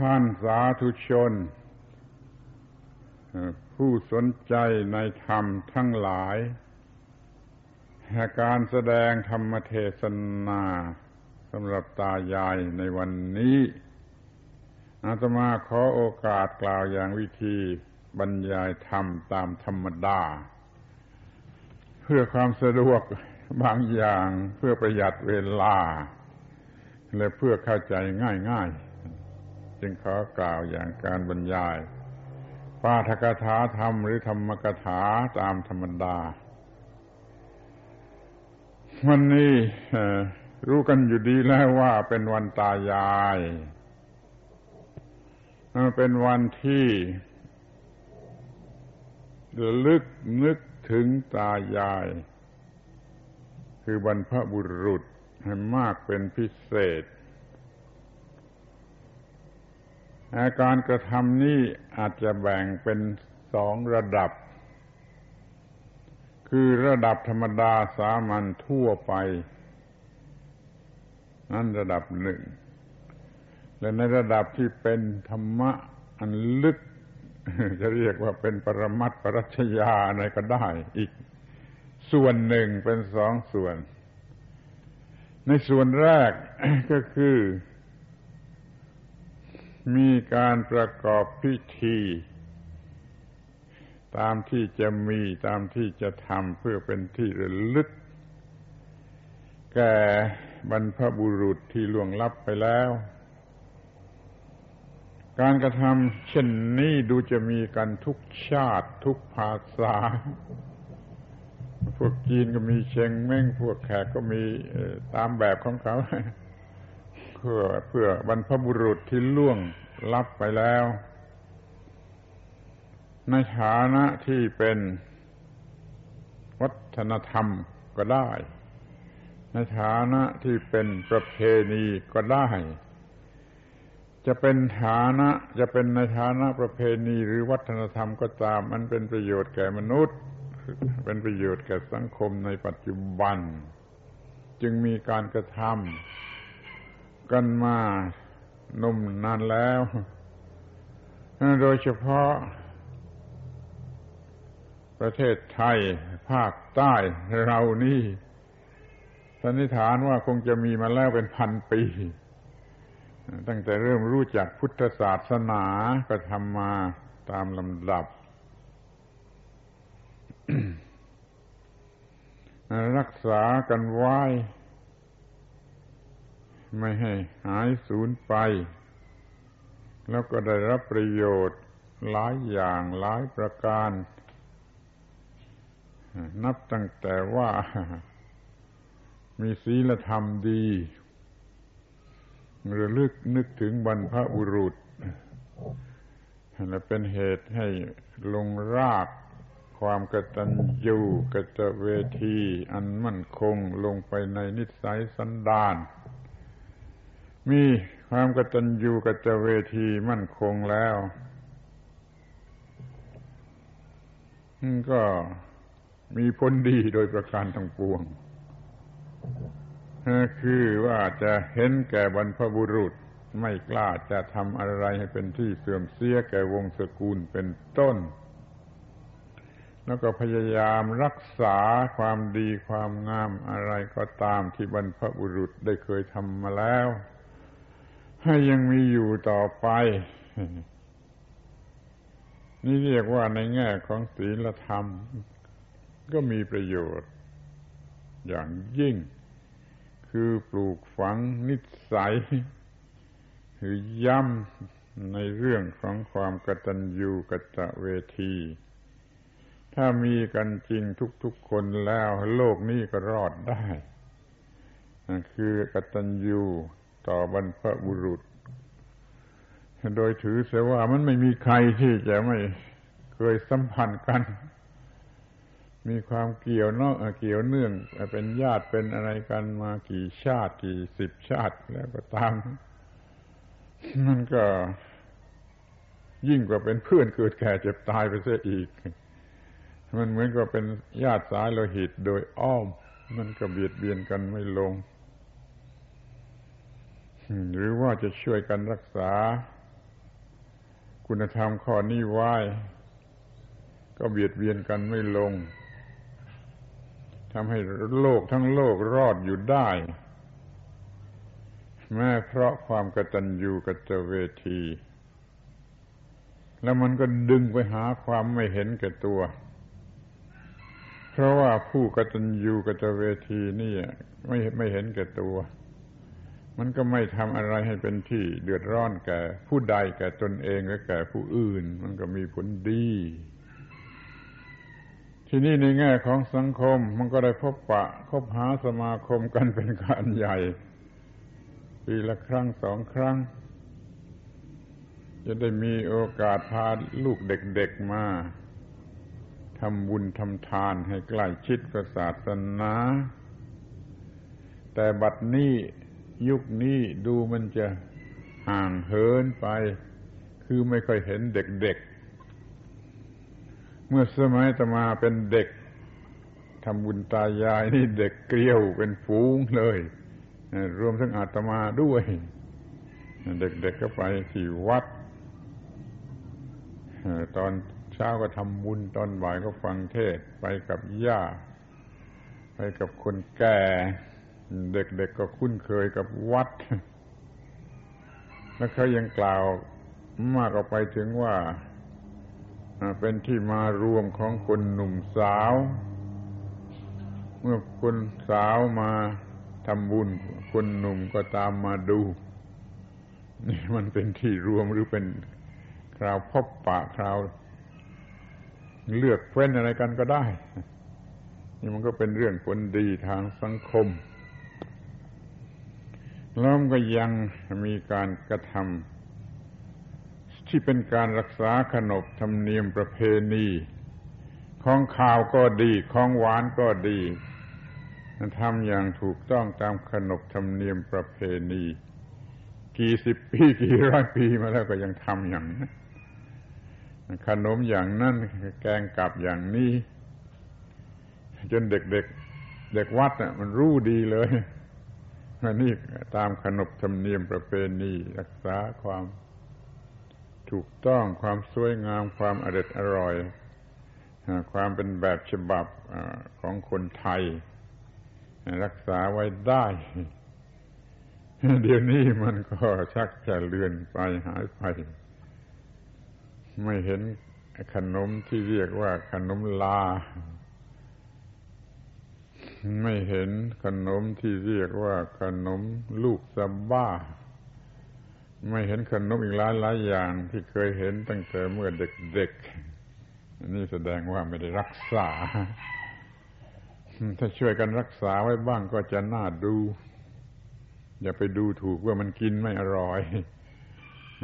ท่านสาธุชน ผู้สนใจในธรรมทั้งหลาย การแสดงธรรมเทศนาสำหรับตายายในวันนี้ อาตมาขอโอกาสกล่าวอย่างวิธีบรรยายธรรมตามธรรมดา เพื่อความสะดวกบางอย่างเพื่อประหยัดเวลา และเพื่อเข้าใจง่ายๆ จึงขอกล่าวอย่างการบรรยายปาทกถาธรรมหรือธรรมกถาตามธรรมดา วันนี้รู้กันอยู่ดีแล้วว่าเป็นวันตายาย เป็นวันที่ลึกนึกถึงตายาย คือบรรพบุรุษให้มากเป็นพิเศษอา การกระทำนี้อาจจะแบ่งเป็นสองระดับ คือระดับธรรมดาสามัญทั่วไป นั่นระดับหนึ่ง และในระดับที่เป็นธรรมะอันลึก จะเรียกว่าเป็นปรมัตปรัชญาอะไรก็ได้อีก ส่วนหนึ่งเป็นสองส่วน ในส่วนแรกก็คือ มีการประกอบพิธี ตามที่จะมีตามที่จะทำเพื่อเป็นที่ระลึก แก่บรรพบุรุษที่ล่วงลับไปแล้ว การกระทำเช่นนี้ดูจะมีกันทุกชาติทุกภาษา พวกจีนก็มีเชงเม้งพวกแขกก็มีตามแบบของเขา เพื่อเพื่อบรรพบุรุษที่ล่วงลับไปแล้ว ในฐานะที่เป็นวัฒนธรรมก็ได้ ในฐานะที่เป็นประเพณีก็ได้ จะเป็นฐานะจะเป็นในฐานะประเพณีหรือวัฒนธรรมก็ตาม มันเป็นประโยชน์แก่มนุษย์ เป็นประโยชน์แก่สังคมในปัจจุบัน จึงมีการกระทำ กันมานมนานแล้ว โดยเฉพาะ ประเทศไทย ภาคใต้เรานี่สันนิษฐานว่าคงจะมีมาแล้วเป็นพันปี ตั้งแต่เริ่มรู้จักพุทธศาสนาก็ทำมาตามลำดับ รักษากันไว้ ไม่ให้หายสูญไป แล้วก็ได้รับประโยชน์หลายอย่างหลายประการ นับตั้งแต่ว่า มีศีลธรรมดีระลึกนึกถึงบรรพบุรุษและเป็นเหตุให้ลงรากความกตัญญูกตเวที อันมั่นคงลงไปในนิสัยสันดาน มีความกตัญญูกตเวทีมั่นคงแล้วก็มีผลดีโดยประการทั้งปวงคือว่าจะเห็นแก่บรรพบุรุษไม่กล้าจะทำอะไรให้เป็นที่เสื่อมเสียแก่วงศกุลเป็นต้น แล้วก็พยายามรักษาความดีความงามอะไรก็ตามที่บรรพบุรุษได้เคยทำมาแล้ว ให้ยังมีอยู่ต่อไป นี่เรียกว่าในแง่ของศีลธรรม ก็มีประโยชน์ อย่างยิ่ง คือปลูกฝังนิสัย คือย้ำในเรื่องของความกตัญญูกตเวที ถ้ามีกันจริงทุกๆคนแล้ว โลกนี้ก็รอดได้ คือกตัญญู ต่อบรรพบุรุษ โดยถือเสียว่ามันไม่มีใครที่จะไม่เคยสัมพันธ์กัน มีความเกี่ยวนอกเกี่ยวเนื่องเป็นญาติเป็นอะไรกันมากี่ชาติกี่สิบชาติแล้วก็ตาม มันก็ยิ่งกว่าเป็นเพื่อนเกิดแก่เจ็บตายไปเสียอีก มันเหมือนกับเป็นญาติสายโลหิตโดยอ้อม มันก็เบียดเบียนกันไม่ลง หรือว่าจะช่วยกันรักษา คุณธรรมข้อนี้ไว้ ก็เบียดเบียนกันไม่ลงทำให้โลกทั้งโลกรอดอยู่ได้ แม้เพราะความกตัญญูกตเวที แล้วมันก็ดึงไปหาความไม่เห็นแก่ตัว เพราะว่าผู้กตัญญูกตเวทีนี่ไม่ไม่เห็นแก่ตัว มันก็ไม่ทำอะไรให้เป็นที่เดือดร้อนแก่ ผู้ใดแก่ตนเองและแก่ผู้อื่น มันก็มีผลดี ที่นี่ในแง่ของสังคม มันก็ได้พบปะ คบหาสมาคมกันเป็นการใหญ่ ปีละครั้งสองครั้ง จะได้มีโอกาสพาลูกเด็กๆมาทำบุญทำทานให้ใกล้ชิดกับศาสนา แต่บัดนี้ ยุคนี้ดูมันจะห่างเหินไป คือไม่ค่อยเห็นเด็กๆ เมื่อสมัยตมาเป็นเด็กทำบุญตายายนี่เด็กเกลียวเป็นฝูงเลย รวมทั้งอาตมาด้วย เด็กๆกก็ไปที่วัด ตอนเช้าก็ทำบุญตอนบ่ายก็ฟังเทศไปกับย่า ไปกับคนแก่ เด็กๆกก็คุ้นเคยกับวัด แล้วเขายังกล่าวมากออกไปถึงว่าเป็นที่มารวมของคนหนุ่มสาว เมื่อคนสาวมาทำบุญ คนหนุ่มก็ตามมาดู นี่มันเป็นที่รวมหรือเป็นคราวพบปะคราว เลือกเฟ้นอะไรกันก็ได้ นี่มันก็เป็นเรื่องผลดีทางสังคม แล้วก็ยังมีการกระทำที่เป็นการรักษาขนบธรรมเนียมประเพณี ของข่าวก็ดีของหวานก็ดีทำอย่างถูกต้องตามขนบธรรมเนียมประเพณี กี่สิบปีกี่ร้อยปีมาแล้วก็ยังทำอย่างนั้นขนมอย่างนั้นแกงกับอย่างนี้ จนเด็กๆเเด็กวัดน่ะมันรู้ดีเลย นี่ตามขนบธรรมเนียมประเพณีรักษาความถูกต้องความสวยงามความอร็ดอร่อย ความเป็นแบบฉบับของคนไทย รักษาไว้ได้ เดี๋ยวนี้มันก็ชักจะเลือนไปหายไป ไม่เห็นขนมที่เรียกว่าขนมลา ไม่เห็นขนมที่เรียกว่าขนมลูกสบ้า ไม่เห็นขนมอีกหลายหลายอย่างที่เคยเห็นตั้งแต่เมื่อเด็กๆนี่แสดงว่าไม่ได้รักษา ถ้าช่วยกันรักษาไว้บ้างก็จะน่าดู อย่าไปดูถูกว่ามันกินไม่อร่อย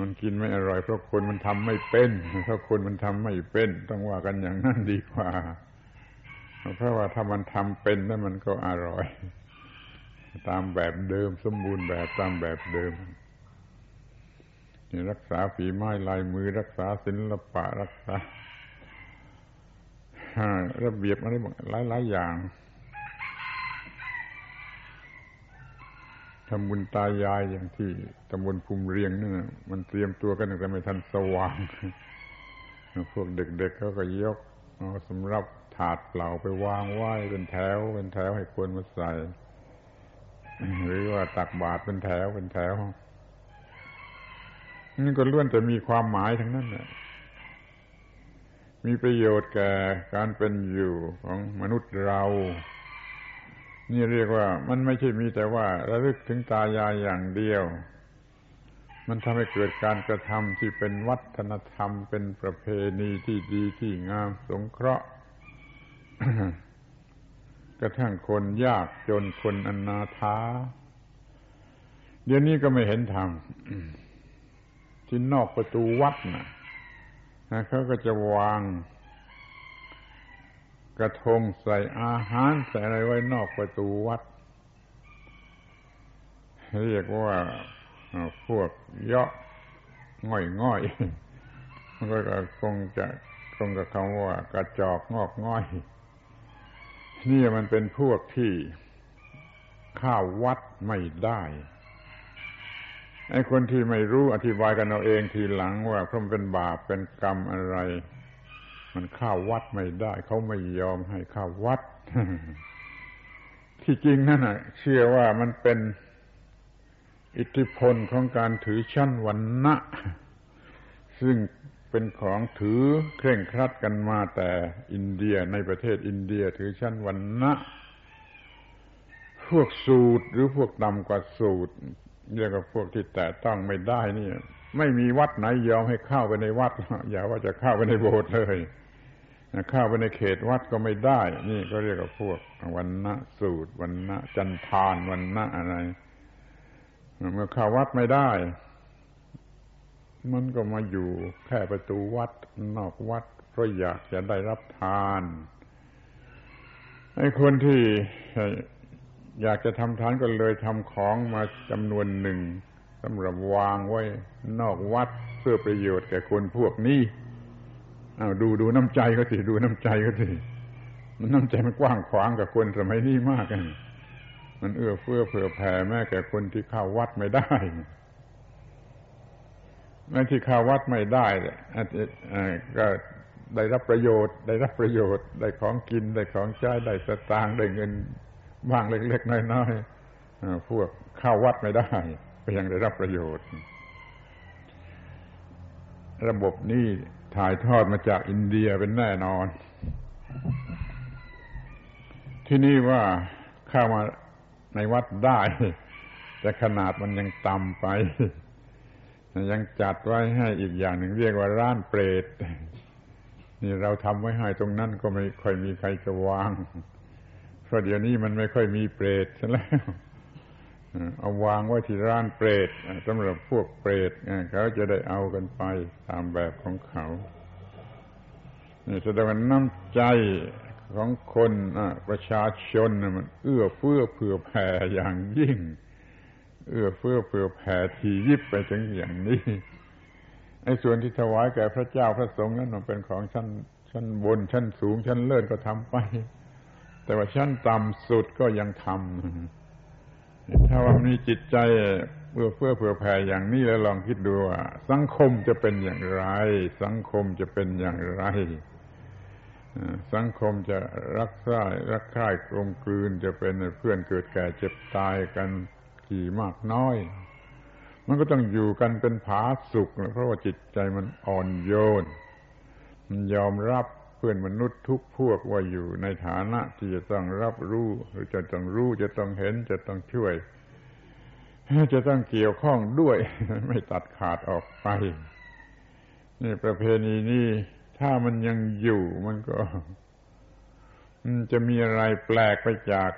มันกินไม่อร่อยเพราะคนมันทำไม่เป็นเพราะคนมันทำไม่เป็น ต้องว่ากันอย่างนั้นดีกว่า เพราะว่าถ้ามันทำเป็นแล้วมันก็อร่อย ตามแบบเดิม สมบูรณ์แบบตามแบบเดิมนี่รักษาฝีไม้ลายมือ รักษาศิลปะรักษาระเบียบอะไรหลายหลายอย่างทำบุญตายายอย่างที่ตำบลภูมิเรียงนี่นมันเตรียมตัวกันแต่ไม่ทันสว่าง พวกเด็กๆเขาก็ยกเอาสำหรับ ถาดเปล่าไปวางไหว้เป็นแถว เป็นแถวให้คนมาใส่ หรือว่าตักบาตรเป็นแถวเป็นแถวนี่ก็ล้วนแต่มีความหมายทั้งนั้นแหละมีประโยชน์แก่การเป็นอยู่ของมนุษย์เรา นี่เรียกว่ามันไม่ใช่มีแต่ว่าระลึกถึงตายายอย่างเดียว มันทำให้เกิดการกระทำที่เป็นวัฒนธรรมเป็นประเพณีที่ดีที่งามสงเคราะห์ กระทั่งคนยากจนคนอนาถาเดี๋ยวนี้ก็ไม่เห็นทำที่นอกประตูวัดนะ่ะเขาก็จะวาง กระทงใส่อาหารใส่อะไรไว้นอกประตูวัด เรียกว่าพวกเยาะง่อยง่อยมันก็คงจะตรงกับคำว่ากระจอกงอกง่อย นี่มันเป็นพวกที่ข้าววัดไม่ได้ไอ้คนที่ไม่รู้อธิบายกันเอาเองทีหลังว่าเพราะมันเป็นบาปเป็นกรรมอะไร มันข้าววัดไม่ได้ เขาไม่ยอมให้ข้าววัด ที่จริงนั่นน่ะ เชื่อว่ามันเป็นอิทธิพลของการถือชั้นวันณะซึ่ง เป็นของถือเคร่งครัดกันมาแต่อินเดียในประเทศอินเดียถือชั้นวันณะพวกสูตรหรือพวกต่ำกว่าสูตรเรียกว่าพวกที่แตะต้องไม่ได้นี่ไม่มีวัดไหนยอมให้เข้าไปในวัด อย่าว่าจะเข้าไปในโบสถ์เลยเข้าไปในเขตวัดก็ไม่ได้ นี่ก็เรียกว่าพวกวันณะสูตรวันณะจันทานวันณะอะไรเมื่อเข้าวัดไม่ได้ มันก็มาอยู่แค่ประตูวัดนอกวัดเพราะอยากจะได้รับทานไอ้คนที่อยากจะทำทานก็เลยทำของมาจำนวนหนึ่งสำหรับวางไว้นอกวัดเพื่อประโยชน์แก่คนพวกนี้อาดูดูน้ำใจก็สิดูน้ำใจก็สิมันน้ำใจมันกว้างขวางกับคนสมัยนี้มากกันมันเอื้อเฟื้อเผื่อแผ่แม้แก่คนที่เข้าวัดไม่ได้ แม้ที่ข้าวัดไม่ได้ก็ได้รับประโยชน์ ได้รับประโยชน์ ได้ของกิน ได้ของใช้ ได้สตางค์ได้เงินบ้างเล็กๆน้อยๆพวกข้าวัดไม่ได้ก็ยังได้รับประโยชน์ ระบบนี้ถ่ายทอดมาจากอินเดียเป็นแน่นอน ที่นี่ว่าเข้ามาในวัดได้ แต่ขนาดมันยังต่ำไป ยังจัดไว้ให้อีกอย่างหนึ่งเรียกว่าร้านเปรตนี่เราทำไว้ให้ตรงนั้นก็ไม่ค่อยมีใครจะวางเพราะเดี๋ยวนี้มันไม่ค่อยมีเปรตซะแล้วเอาวางไว้ที่ร้านเปรตสำหรับพวกเปรตเขาจะได้เอากันไปตามแบบของเขานี่แสดงว่าน้ำใจของคนประชาชนมันเอื้อเฟื้อเผื่อแผ่อย่างยิ่ง เอื้อเฟื้อเผื่อแผ่ทียิบไปถึงอย่างนี้ไอ้ส่วนที่ถวายแก่พระเจ้าพระสงฆ์นั้นมันเป็นของชั้นชั้นบนชั้นสูง ชั้นเลิศก็ทำไป แต่ว่าชั้นต่ำสุดก็ยังทำถ้าว่ามีจิตใจเอื้อเฟื้อเผื่อแผ่อย่างนี้แล้วลองคิดดูว่า สังคมจะเป็นอย่างไร สังคมจะเป็นอย่างไรสังคมจะรักษารักใคร่กลมกลืนจะเป็นเพื่อนเกิดแก่เจ็บตายกัน กี่มากน้อย มันก็ต้องอยู่กันเป็นผาสุกเพราะว่าจิตใจมันอ่อนโยน มันยอมรับเพื่อนมนุษย์ทุกพวกว่าอยู่ในฐานะที่จะต้องรับรู้หรือจะต้องรู้จะต้องเห็นจะต้องช่วย จะต้องเกี่ยวข้องด้วยไม่ตัดขาดออกไป นี่ประเพณีนี้ถ้ามันยังอยู่มันก็มันจะมีอะไรแปลกไปจาก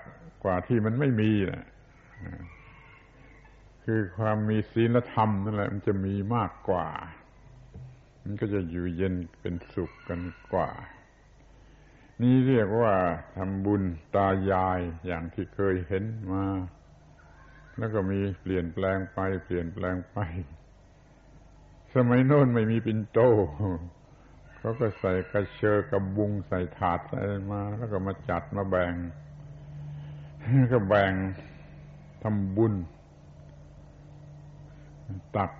กว่าที่มันไม่มีนะ คือความมีศีลธรรมนั่นแหละมันจะมีมากกว่า มันก็จะอยู่เย็นเป็นสุขกันกว่า นี่เรียกว่าทำบุญตายายอย่างที่เคยเห็นมา แล้วก็มีเปลี่ยนแปลงไปเปลี่ยนแปลงไป สมัยโน้นไม่มีปินโตเขาก็ใส่กระเชอกระบุงใส่ถาดใส่มา แล้วก็มาจัดมาแบ่ง ก็แบ่งทำบุญ ตัก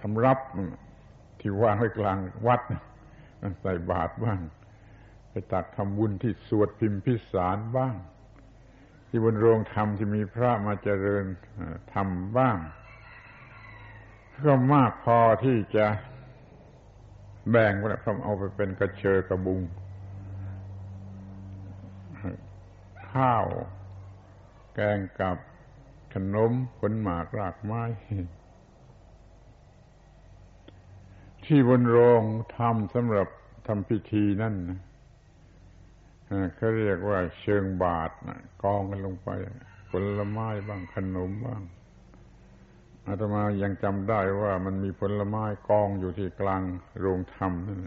สำรับที่วางไว้กลางวัดใส่บาตรบ้าง ไปตักทำบุญที่สวดพิมพิสารบ้าง ที่บนโรงธรรมที่มีพระมาเจริญทำบ้าง ก็มากพอที่จะแบ่งไปแล้วเอาไปเป็นกระเชอกระบุง ข้าว แกงกับ ขนมผลหมากรากไม้ ที่บนโรงทำสำหรับทำพิธีนั่นนะเขาเรียกว่าเชิงบาทนะกองกันลงไปผลไม้บ้างขนมบ้างอาตมายังจำได้ว่ามันมีผลไม้กองอยู่ที่กลางโรงธรรมนั่น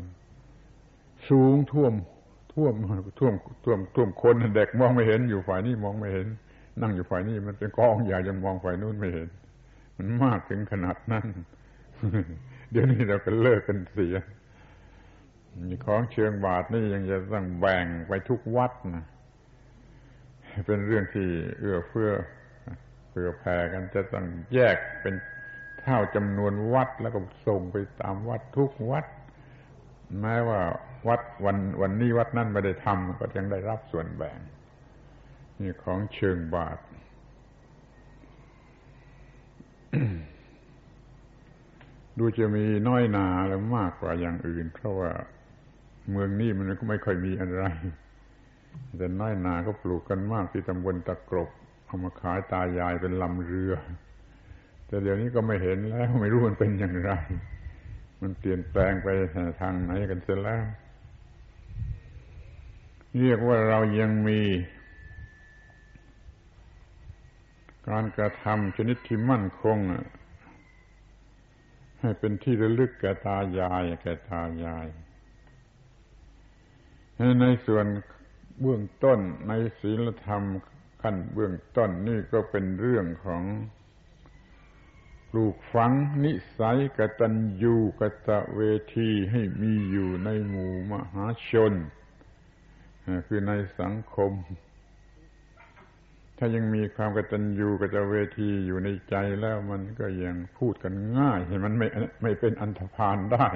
สูงท่วมท่วมท่วมท่วมท่วมคนเด็กมองไม่เห็นอยู่ฝ่ายนี้มองไม่เห็น นั่งอยู่ฝ่ายนี้มันเป็นกองใหญ่จนมองฝ่ายนู้นไม่เห็น มันมากถึงขนาดนั้น เดี๋ยวนี้เราก็เลิกกันเสียมีของเชิงบาทนี่ยังจะต้องแบ่งไปทุกวัดนะเป็นเรื่องที่เอื้อเฟื้อเผื่อแผ่กันจะต้องแยกเป็นเท่าจำนวนวัดแล้วก็ส่งไปตามวัดทุกวัดแม้ว่าวัดวันวันนี้วัดนั่นไม่ได้ทำก็ยังได้รับส่วนแบ่ง นี่ของเชิงบาท ดูจะมีน้อยนาแล้วมากกว่าอย่างอื่น เพราะว่าเมืองนี้มันก็ไม่ค่อยมีอะไร แต่น้อยนาก็ปลูกกันมากที่ตำบลตะกรบเอามาขายตายายเป็นลำเรือ แต่เดี๋ยวนี้ก็ไม่เห็นแล้วไม่รู้มันเป็นอย่างไร มันเปลี่ยนแปลงไปทางไหนกันเสียแล้ว เรียกว่าเรายังมี การกระทำชนิดที่มั่นคงให้เป็นที่ระลึกแก่ตายายแก่ตายาย ในส่วนเบื้องต้นในศีลธรรมขั้นเบื้องต้นนี่ก็เป็นเรื่องของปลูกฝังนิสัยกตัญญูกตะเวทีให้มีอยู่ในหมู่มหาชน คือในสังคม ถ้ายังมีความกตัญญูกตเวทีอยู่ในใจแล้วมันก็ยังพูดกันง่ายเห็นมันไม่ไม่เป็นอันธพาลได้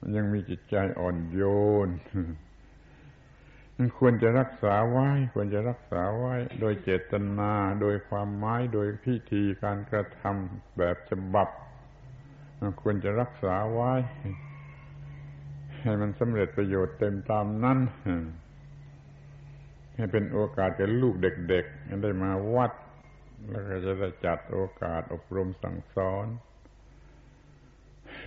มันยังมีจิตใจอ่อนโยนมันควรจะรักษาไว้ ควรจะรักษาไว้ โดยเจตนา โดยความหมายโดยพิธีการกระทำแบบฉบับมันควรจะรักษาไว้ ให้มันสำเร็จประโยชน์เต็มตามนั้น ให้เป็นโอกาสแก่ลูกเด็กๆได้มาวัด แล้วก็จะได้จัดโอกาสอบรมสั่งสอน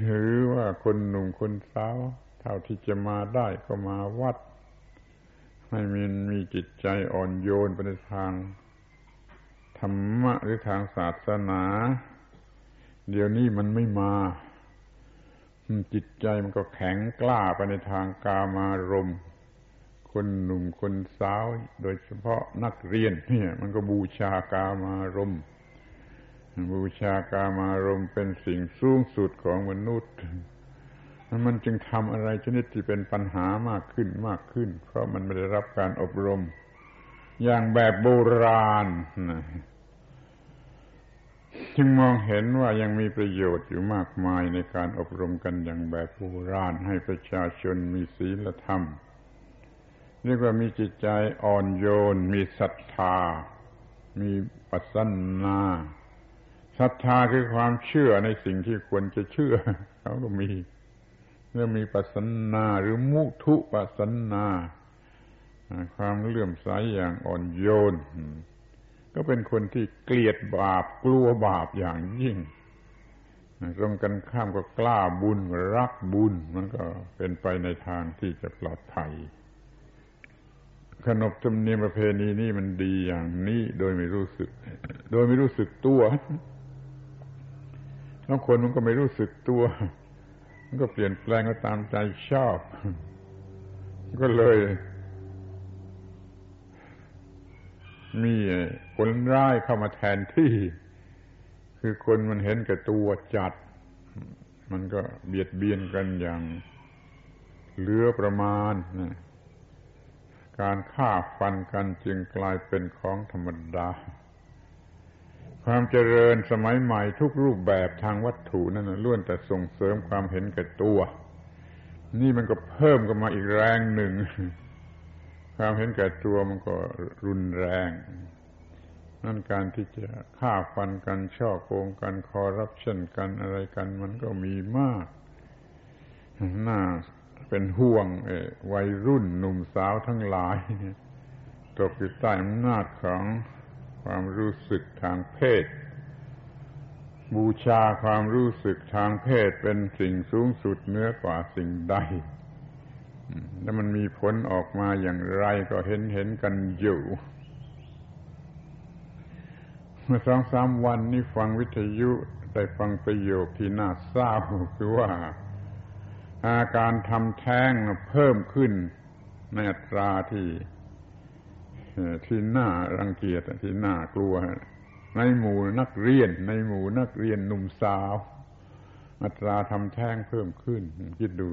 หรือว่าคนหนุ่มคนสาวเท่าที่จะมาได้ก็มาวัด ให้มีมีจิตใจอ่อนโยนไปในทางธรรมะหรือทางศาสนา เดี๋ยวนี้มันไม่มา จิตใจมันก็แข็งกล้าไปในทางกามารมณ์ คนหนุ่มคนสาว โดยเฉพาะนักเรียนเนี่ย มันก็บูชากามารมบูชากามารมเป็นสิ่งสูงสุดของมนุษย์ มันจึงทำอะไรชนิดที่เป็นปัญหามากขึ้นมากขึ้น เพราะมันไม่ได้รับการอบรม อย่างแบบโบราณนะจึงมองเห็นว่ายังมีประโยชน์อยู่มากมายในการอบรมกันอย่างแบบโบราณให้ประชาชนมีศีลธรรม เรียกว่ามีจิตใจอ่อนโยน มีศรัทธา มีปัสนาศรัทธาคือความเชื่อในสิ่งที่ควรจะเชื่อเขาก็มีเรื่องมีปัสนาหรือมุทุปัสนาความเลื่อมใสอย่างอ่อนโยน ก็เป็นคนที่เกลียดบาปกลัวบาปอย่างยิ่งตรงกันข้ามก็กล้าบุญรักบุญ มันก็เป็นไปในทางที่จะปลอดภัย ขนบธรรมเนียมประเพณีนี่มันดีอย่างนี้โดยไม่รู้สึก โดยไม่รู้สึกตัวแล้วคนมันก็ไม่รู้สึกตัว มันก็เปลี่ยนแปลงก็ตามใจชอบ ก็เลย มีผลร้ายเข้ามาแทนที่ คือคนมันเห็นแก่ตัวจัด มันก็เบียดเบียนกันอย่างเหลือประมาณนะ การฆ่าฟันกันจึงกลายเป็นของธรรมดา ความเจริญสมัยใหม่ทุกรูปแบบทางวัตถุนั่นล้วนแต่ส่งเสริมความเห็นแก่ตัว นี่มันก็เพิ่มกันมาอีกแรงหนึ่ง ความเห็นแก่ตัวมันก็รุนแรง นั่นการที่จะฆ่าฟันกันช่อโกงกันคอร์รัปชันกันอะไรกันมันก็มีมากน่า เป็นห่วงวัยรุ่นหนุ่มสาวทั้งหลาย ตกอยู่ใต้อำนาจของความรู้สึกทางเพศ บูชาความรู้สึกทางเพศเป็นสิ่งสูงสุดเนื้อกว่าสิ่งใด แล้วมันมีผลออกมาอย่างไรก็เห็นเห็นกันอยู่เมื่อสองสามวันนี้ฟังวิทยุได้ฟังประโยคที่น่าเศร้าคือว่าาการทำแท้งเพิ่มขึ้นในอัตราที่ที่น่ารังเกียจที่น่ากลัว ในหมู่นักเรียน ในหมู่นักเรียนหนุ่มสาว อัตราทำแท้งเพิ่มขึ้น คิดดู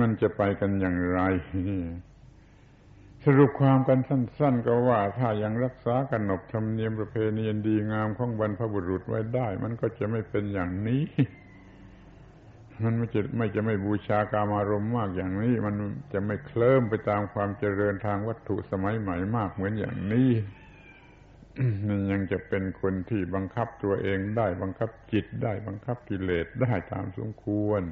มันจะไปกันอย่างไร สรุปความกันสั้น ๆ ก็ว่าถ้ายังรักษาขนบธรรมเนียมประเพณีดีงามของบรรพบุรุษไว้ได้ มันก็จะไม่เป็นอย่างนี้ มันไม่จะไม่จะไม่บูชากามารมณ์มากอย่างนี้ มันจะไม่เคลิ้มไปตามความเจริญทางวัตถุสมัยใหม่มากเหมือนอย่างนี้มันยังจะเป็นคนที่บังคับตัวเองได้บังคับจิตได้บังคับกิเลสได้ตามสมควร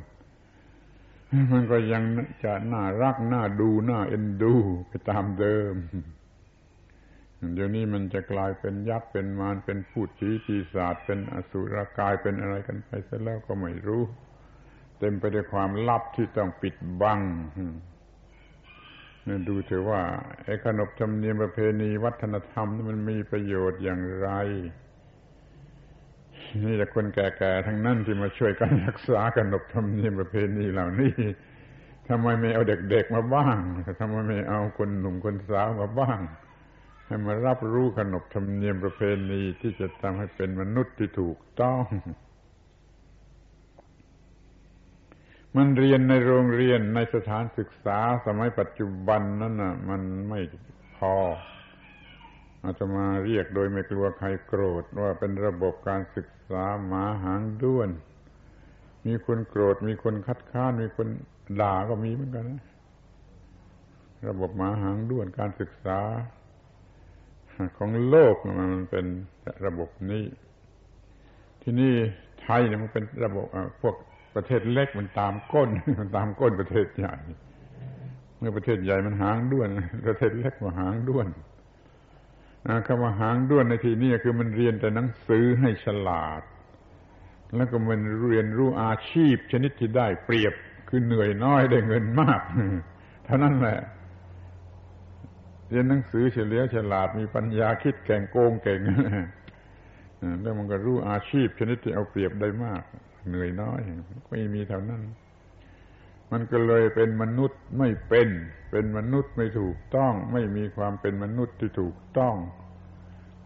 มันก็ยังจะน่ารักน่าดูน่าเอ็นดูไปตามเดิมเดี๋ยวนี้มันจะกลายเป็นยักษ์เป็นมารเป็นพูดชี้ปีศาจเป็นอสุรกายเป็นอะไรกันไปซะแล้วก็ไม่รู้ ต็มไปด้วยความลับที่ต้องปิดบังนี่ดูเถอะว่าไอ้ขนบธรรมเนียมประเพณีวัฒนธรรมมันมีประโยชน์อย่างไร นี่แต่คนแก่ๆทั้งนั้นที่มาช่วยกันรักษาขนบธรรมเนียมประเพณีเหล่านี้ทำไมไม่เอาเด็กๆมาบ้างทำไมไม่เอาคนหนุ่มคนสาวมาบ้าง ให้มารับรู้ขนบธรรมเนียมประเพณีที่จะทำให้เป็นมนุษย์ที่ถูกต้อง มันเรียนในโรงเรียนในสถานศึกษาสมัยปัจจุบันนั้นน่ะ มันไม่พออาจจะมาเรียกโดยไม่กลัวใครโกรธว่าเป็นระบบการศึกษาหมาหางด้วน มีคนโกรธ มีคนคัดค้าน มีคนด่าก็มีเหมือนกันนะระบบหมาหางด้วนการศึกษา ของโลกมันเป็นระบบนี้ ที่นี่ไทยเนี่ยมันเป็นระบบพวก ประเทศเล็กมันตามก้น มันตามก้นประเทศใหญ่ เมื่อประเทศใหญ่มันหางด้วน ประเทศเล็กมาหางด้วนคำว่าหางด้วนในที่นี้คือมันเรียนแต่หนังสือให้ฉลาด แล้วก็มันเรียนรู้อาชีพ ชนิดที่ได้เปรียบคือเหนื่อยน้อยได้เงินมากเท่านั้นแหละเรียนหนังสือเฉลียวฉลาดมีปัญญาคิดแก่งโกงเก่งแล้วมันก็รู้อาชีพ ชนิดที่เอาเปรียบได้มาก เหนื่อยน้อยไม่มีเท่านั้น มันก็เลยเป็นมนุษย์ไม่เป็น เป็นมนุษย์ไม่ถูกต้อง ไม่มีความเป็นมนุษย์ที่ถูกต้อง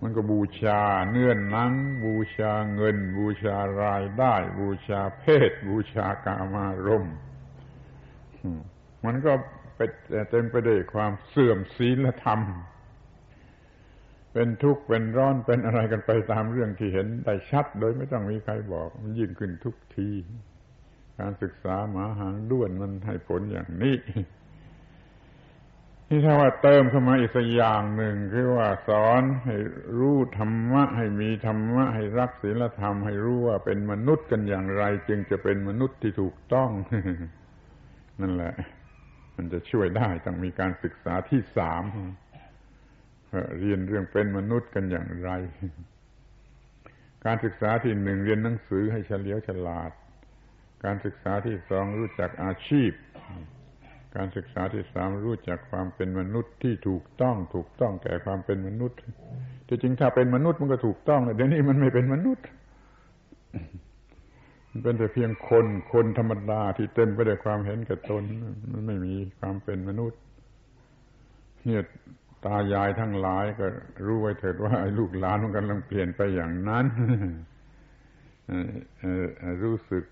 มันก็บูชาเนื่อนนัง บูชาเงิน บูชารายได้ บูชาเพศ บูชากามารมมันก็เป็นเต็มไปด้วยความเสื่อมศีลธรรม เป็นทุกข์เป็นร้อนเป็นอะไรกันไปตามเรื่องที่เห็นได้ชัดโดยไม่ต้องมีใครบอก มันยิ่งขึ้นทุกที การศึกษาหมาหางด้วนมันให้ผลอย่างนี้ที่ถ้าว่าเติมเข้ามาอีกสักอย่างหนึ่งคือว่าสอนให้รู้ธรรมะ ให้มีธรรมะ ให้รักศีลธรรม ให้รู้ว่าเป็นมนุษย์กันอย่างไร จึงจะเป็นมนุษย์ที่ถูกต้อง นั่นแหละ มันจะช่วยได้ต้องมีการศึกษาที่สาม เรียนเรื่องเป็นมนุษย์กันอย่างไร การศึกษาที่หนึ่งเรียนหนังสือให้เฉลียวฉลาด การศึกษาที่สองรู้จักอาชีพ การศึกษาที่สามรู้จักความเป็นมนุษย์ที่ถูกต้องถูกต้องแก่ความเป็นมนุษย์ที่จริงถ้าเป็นมนุษย์มันก็ถูกต้องเดี๋ยวนี้มันไม่เป็นมนุษย์ มันเป็นแต่เพียงคนคนธรรมดาที่เต็มไปด้วยความเห็นแก่ตน มันไม่มีความเป็นมนุษย์เนี่ย ตายายทั้งหลายก็รู้ไว้เถิดว่าลูกหลานมันกำลังเปลี่ยนไปอย่างนั้นรู้สึก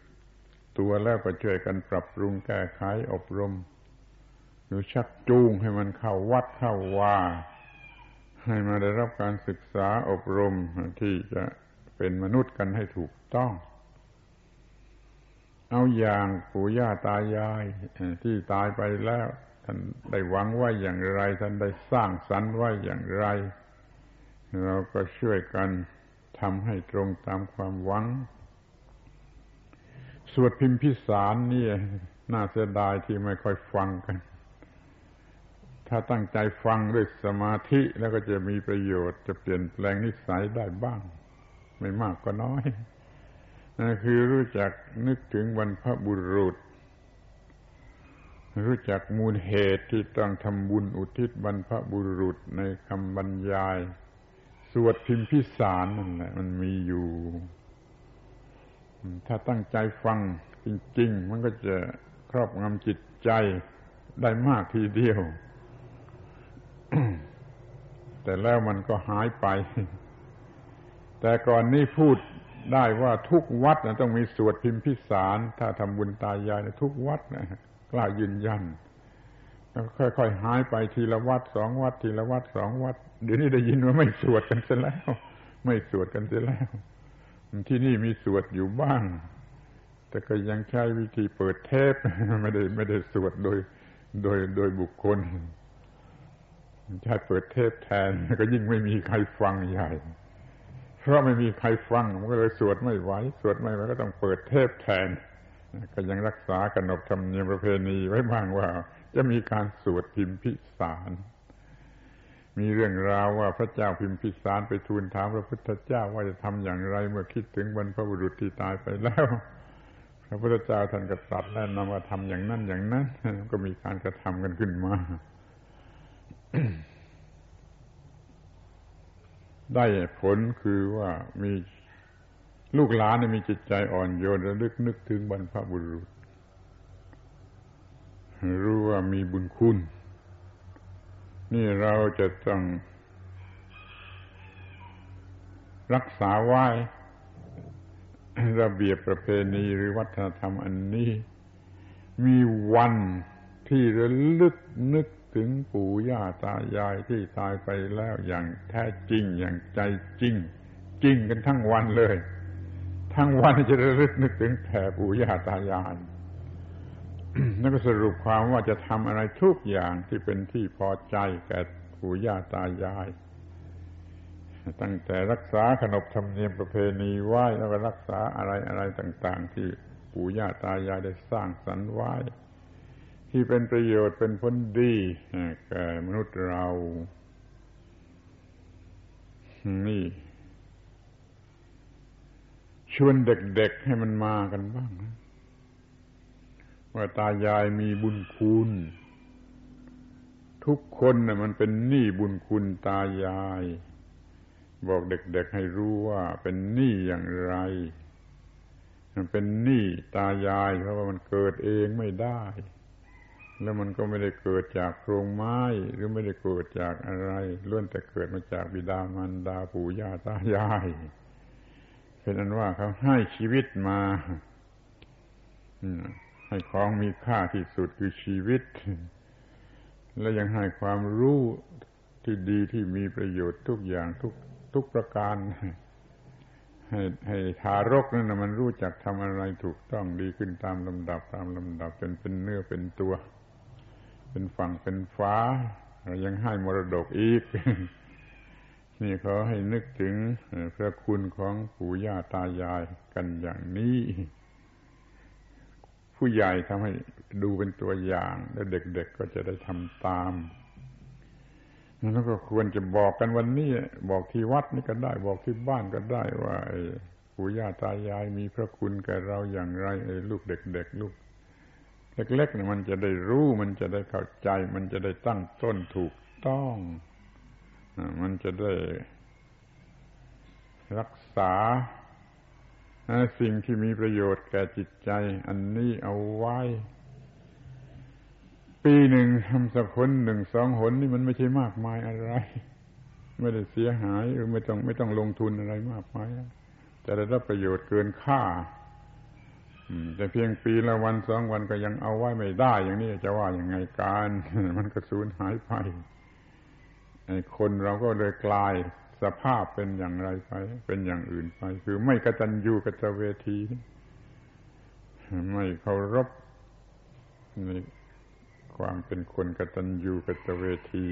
ตัวแล้วก็ช่วยกันปรับปรุงแก้ไขอบรม หรือชักจูงให้มันเข้าวัดเข้าว่าให้มาได้รับการศึกษาอบรมที่จะเป็นมนุษย์กันให้ถูกต้อง เอาอย่างปู่ย่าตายายที่ตายไปแล้ว ท่านได้หวังว่าอย่างไร ท่านได้สร้างสรรค์ไว้อย่างไร เราก็ช่วยกันทำให้ตรงตามความหวัง สวดพิมพิสารนี่น่าเสียดายที่ไม่ค่อยฟังกัน ถ้าตั้งใจฟังด้วยสมาธิแล้วก็จะมีประโยชน์จะเปลี่ยนแปลงนิสัยได้บ้าง ไม่มากก็น้อยนั่นคือรู้จักนึกถึงวันพระบุรุษ รู้จักมูลเหตุที่ต้องทำบุญอุทิศบรรพบุรุษในคำบรรยาย สวดพิมพิสารนั่นแหละมันมีอยู่ ถ้าตั้งใจฟังจริง ๆ มันก็จะครอบงำจิตใจได้มากทีเดียว แต่แล้วมันก็หายไป แต่ก่อนนี้พูดได้ว่าทุกวัดนะต้องมีสวดพิมพิสาร ถ้าทำบุญตายายทุกวัดนะ กล้ายืนยัน แล้วค่อยๆหายไปทีละวัดสองวัด ทีละวัดสองวัด เดี๋ยวนี้ได้ยินว่าไม่สวดกันเสียแล้ว ไม่สวดกันเสียแล้ว ที่นี่มีสวดอยู่บ้าง แต่ก็ยังใช้วิธีเปิดเทปไม่ได้ไม่ได้สวดโดย โดยโดยบุคคลใช้เปิดเทปแทนก็ยิ่งไม่มีใครฟังใหญ่เพราะไม่มีใครฟังมันก็เลยสวดไม่ไหวสวดไม่ไหวก็ต้องเปิดเทปแทน ก็ยังรักษาขนบธรรมเนียมประเพณีไว้บ้างว่า จะมีการสวดพิมพิสาร มีเรื่องราวว่าพระเจ้าพิมพิสารไปทูลถามพระพุทธเจ้าว่าจะทำอย่างไรเมื่อคิดถึงบรรพบุรุษที่ตายไปแล้ว พระพุทธเจ้าท่านก็ตรัสแนะนำว่าทำอย่างนั้นอย่างนั้น ก็มีการกระทำกันขึ้นมาได้ผลคือว่ามี ลูกหลานมีจิตใจอ่อนโยนระลึกนึกถึงบรรพบุรุษ รู้ว่ามีบุญคุณ นี่เราจะต้องรักษาไว้ระเบียบประเพณีหรือวัฒนธรรมอันนี้ มีวันที่ระลึกนึกถึงปู่ย่าตายายที่ตายไปแล้วอย่างแท้จริงอย่างใจจริง จริงกันทั้งวันเลย ทั้งวันจะระลึกนึกถึงแผ่ปู่ย่าตายายนั่นก็สรุปความว่าจะทำอะไรทุกอย่างที่เป็นที่พอใจแก่ปู่ย่าตายาย ตั้งแต่รักษาขนบธรรมเนียมประเพณีไหว้แล้วก็รักษาอะไรอะไรต่าง ๆ ที่ปู่ย่าตายายได้สร้างสรรค์ไว้ ที่เป็นประโยชน์เป็นผลดีแก่มนุษย์เรา นี่ ชวนเด็กๆให้มันมากันบ้างนะว่าตายายมีบุญคุณ ทุกคนนะ่ะมันเป็นหนี้บุญคุณตายาย บอกเด็กๆให้รู้ว่าเป็นหนี้อย่างไร มันเป็นหนี้ตายาย เพราะว่ามันเกิดเองไม่ได้ แล้วมันก็ไม่ได้เกิดจากโครงไม้หรือไม่ได้เกิดจากอะไรล้วนแต่เกิดมาจากบิดามารดาปู่ย่าตายาย เป็นอันว่าเขาให้ชีวิตมาให้ของมีค่าที่สุดคือชีวิต และยังให้ความรู้ที่ดีที่มีประโยชน์ทุกอย่างทุกทุกประการ ให้ให้ทารกนั่นนะมันรู้จักทำอะไรถูกต้องดีขึ้นตามลำดับตามลำดับจนเป็นเนื้อเป็นตัว เป็นฝั่งเป็นฟ้าเรายังให้มรดกอีก นี่เขาให้นึกถึงพระคุณของปู่ย่าตายายกันอย่างนี้ ผู้ใหญ่ทำให้ดูเป็นตัวอย่าง แล้วเด็กๆก็จะได้ทำตามแล้วก็ควรจะบอกกันวันนี้ บอกที่วัดนี่ก็ได้ บอกที่บ้านก็ได้ว่าปู่ย่าตายายมีพระคุณแก่เราอย่างไรไอ้ลูกเด็ก ๆ ลูกเล็กๆเนี่ยมันจะได้รู้มันจะได้เข้าใจ มันจะได้ตั้งต้นถูกต้อง มันจะได้รักษาสิ่งที่มีประโยชน์แก่จิตใจ อันนี้เอาไว้ ปีหนึ่งทำสักคนหนึ่งสองหนนี่มันไม่ใช่มากมายอะไร ไม่ได้เสียหายหรือไม่ต้องไม่ต้องลงทุนอะไรมากมายจะได้รับประโยชน์เกินค่าแต่เพียงปีละวันสองวันก็ยังเอาไว้ไม่ได้ อย่างนี้จะว่าอย่างไงการ มันก็สูญหายไป คนเราก็เลยกลายสภาพเป็นอย่างไรไป เป็นอย่างอื่นไป คือไม่กตัญญูกตเวที ไม่เคารพในความเป็นคนกตัญญูกตเวที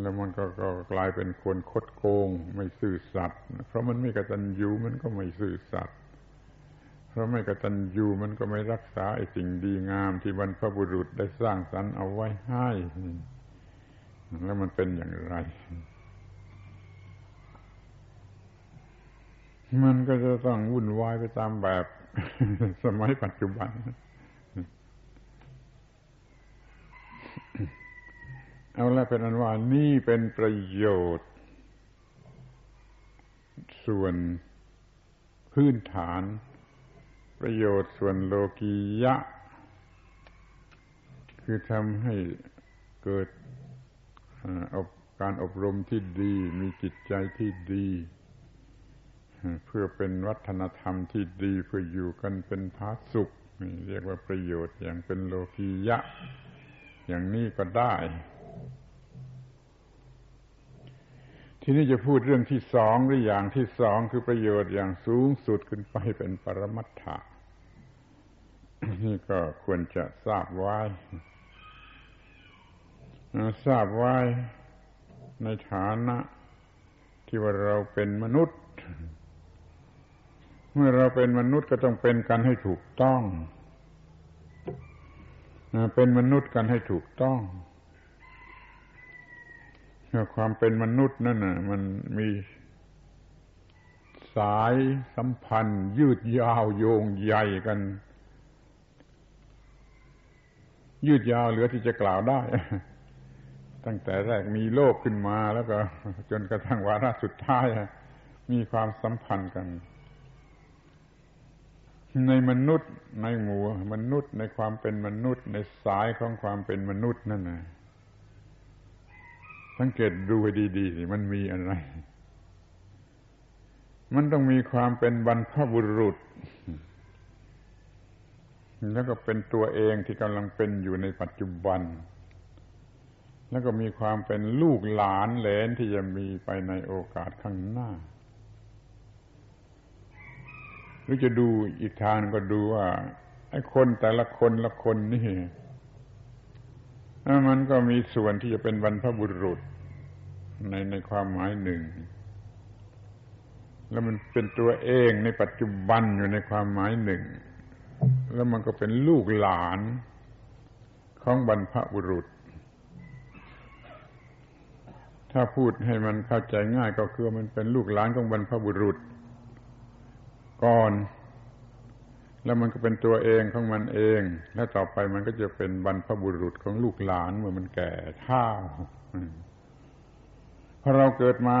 แล้วมันก็ก็กลายเป็นคนคดโกง ไม่ซื่อสัตย์เพราะมันไม่กตัญญูมันก็ไม่ซื่อสัตย์เพราะไม่กตัญญูมันก็ไม่รักษาไอ้สิ่งดีงามที่บรรพบุรุษได้สร้างสรรค์เอาไว้ให้ แล้วมันเป็นอย่างไร มันก็จะต้องวุ่นวายไปตามแบบสมัยปัจจุบัน เอาละเป็นอันว่านี่เป็นประโยชน์ ส่วนพื้นฐาน ประโยชน์ส่วนโลกียะ คือทำให้เกิด การอบรมที่ดี มีจิตใจที่ดี เพื่อเป็นวัฒนธรรมที่ดีเพื่ออยู่กันเป็นพาสุขเรียกว่าประโยชน์อย่างเป็นโลกียะ อย่างนี้ก็ได้ ทีนี้จะพูดเรื่องที่สองหรืออย่างที่สองคือประโยชน์อย่างสูงสุดขึ้นไปเป็นปรมัตถะนี่ก็ควรจะทราบไว้ ทราบไว้ในฐานะ ที่ว่าเราเป็นมนุษย์ เมื่อเราเป็นมนุษย์ก็ต้องเป็นกันให้ถูกต้อง เป็นมนุษย์กันให้ถูกต้องความเป็นมนุษย์นั่นน่ะ มันมีสายสัมพันธ์ ยืดยาวโยงใหญ่กัน ยืดยาวเหลือที่จะกล่าวได้ ตั้งแต่แรกมีโลกขึ้นมาแล้วก็ จนกระทั่งวาระสุดท้ายมีความสัมพันธ์กัน ในมนุษย์ในหมู่มนุษย์ในความเป็นมนุษย์ ในสายของความเป็นมนุษย์นั่นนะสังเกตดูให้ดีๆสิมันมีอะไร มันต้องมีความเป็นบรรพบุรุษ แล้วก็เป็นตัวเองที่กำลังเป็นอยู่ในปัจจุบัน แล้วก็มีความเป็นลูกหลานเหลนที่จะมีไปในโอกาสข้างหน้า หรือจะดูอีกทางก็ดูว่าไอ้คนแต่ละคนละคนนี่มันก็มีส่วนที่จะเป็นบรรพบุรุษในในความหมายหนึ่ง แล้วมันเป็นตัวเองในปัจจุบันอยู่ในความหมายหนึ่ง แล้วมันก็เป็นลูกหลานของบรรพบุรุษ ถ้าพูดให้มันเข้าใจง่ายก็คือมันเป็นลูกหลานของบรรพบุรุษ ก่อน แล้วมันก็เป็นตัวเองของมันเอง แล้วต่อไปมันก็จะเป็นบรรพบุรุษของลูกหลานเมื่อมันแก่เฒ่าพอเราเกิดมา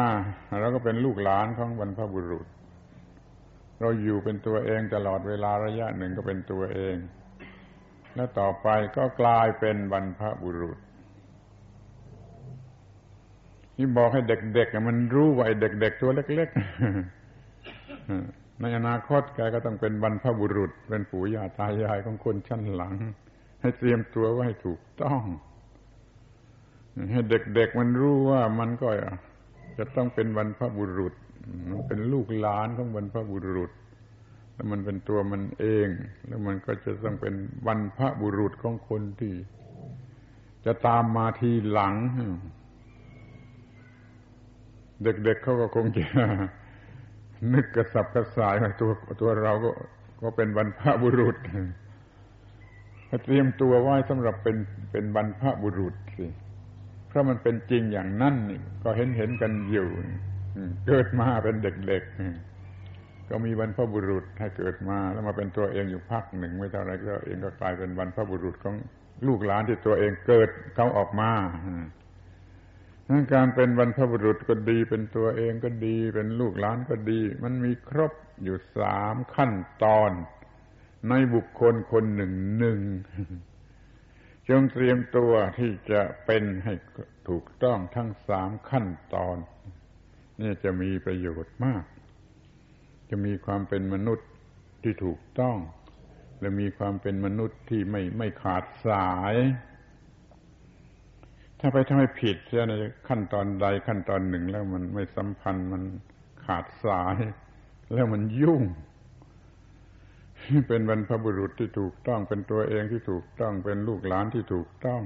เราก็เป็นลูกหลานของบรรพบุรุษ เราอยู่เป็นตัวเองตลอดเวลาระยะหนึ่งก็เป็นตัวเอง แล้วต่อไปก็กลายเป็นบรรพบุรุษ นี่บอกให้เด็กๆมันรู้ว่าไอ้เด็ก ๆ ตัวเล็กๆในอนาคตแกก็ต้องเป็นบรรพบุรุษ เป็นปู่ย่าตายายของคนชั้นหลัง ให้เตรียมตัวไว้ให้ถูกต้อง ให้เด็กๆมันรู้ว่ามันก็จะต้องเป็นบรรพบุรุษ มันเป็นลูกหลานของบรรพบุรุษ แล้วมันเป็นตัวมันเอง แล้วมันก็จะต้องเป็นบรรพบุรุษของคนที่ จะตามมาทีหลัง เด็กๆเเขาก็คงจะนึกกระสับกระส่ายว่าตัวตัวเราก็ก็เป็นบรรพบุรุษเตรียมตัวไว้สำหรับเป็นเป็นบรรพบุรุษสิเพราะมันเป็นจริงอย่างนั้นก็เห็นเห็นกันอยู่เกิดมาเป็นเด็กๆก็มีบรรพบุรุษให้เกิดมาแล้วมาเป็นตัวเองอยู่พักหนึ่งไม่เท่าไรก็เองก็กลายเป็นบรรพบุรุษของลูกหลานที่ตัวเองเกิดเขาออกมา การเป็นบรรพบุรุษก็ดี เป็นตัวเองก็ดี เป็นลูกหลานก็ดี มันมีครบอยู่สามขั้นตอน ในบุคคลคนหนึ่งหนึ่งจงเตรียมตัวที่จะเป็นให้ถูกต้องทั้งสามขั้นตอน นี่จะมีประโยชน์มาก จะมีความเป็นมนุษย์ที่ถูกต้อง และมีความเป็นมนุษย์ที่ไม่ไม่ขาดสาย ถ้าไปทำให้ผิดเสียในขั้นตอนใดขั้นตอนหนึ่งแล้วมันไม่สัมพันธ์มันขาดสาย แล้วมันยุ่ง เป็นบรรพบุรุษที่ถูกต้องเป็นตัวเองที่ถูกต้องเป็นลูกหลานที่ถูกต้อง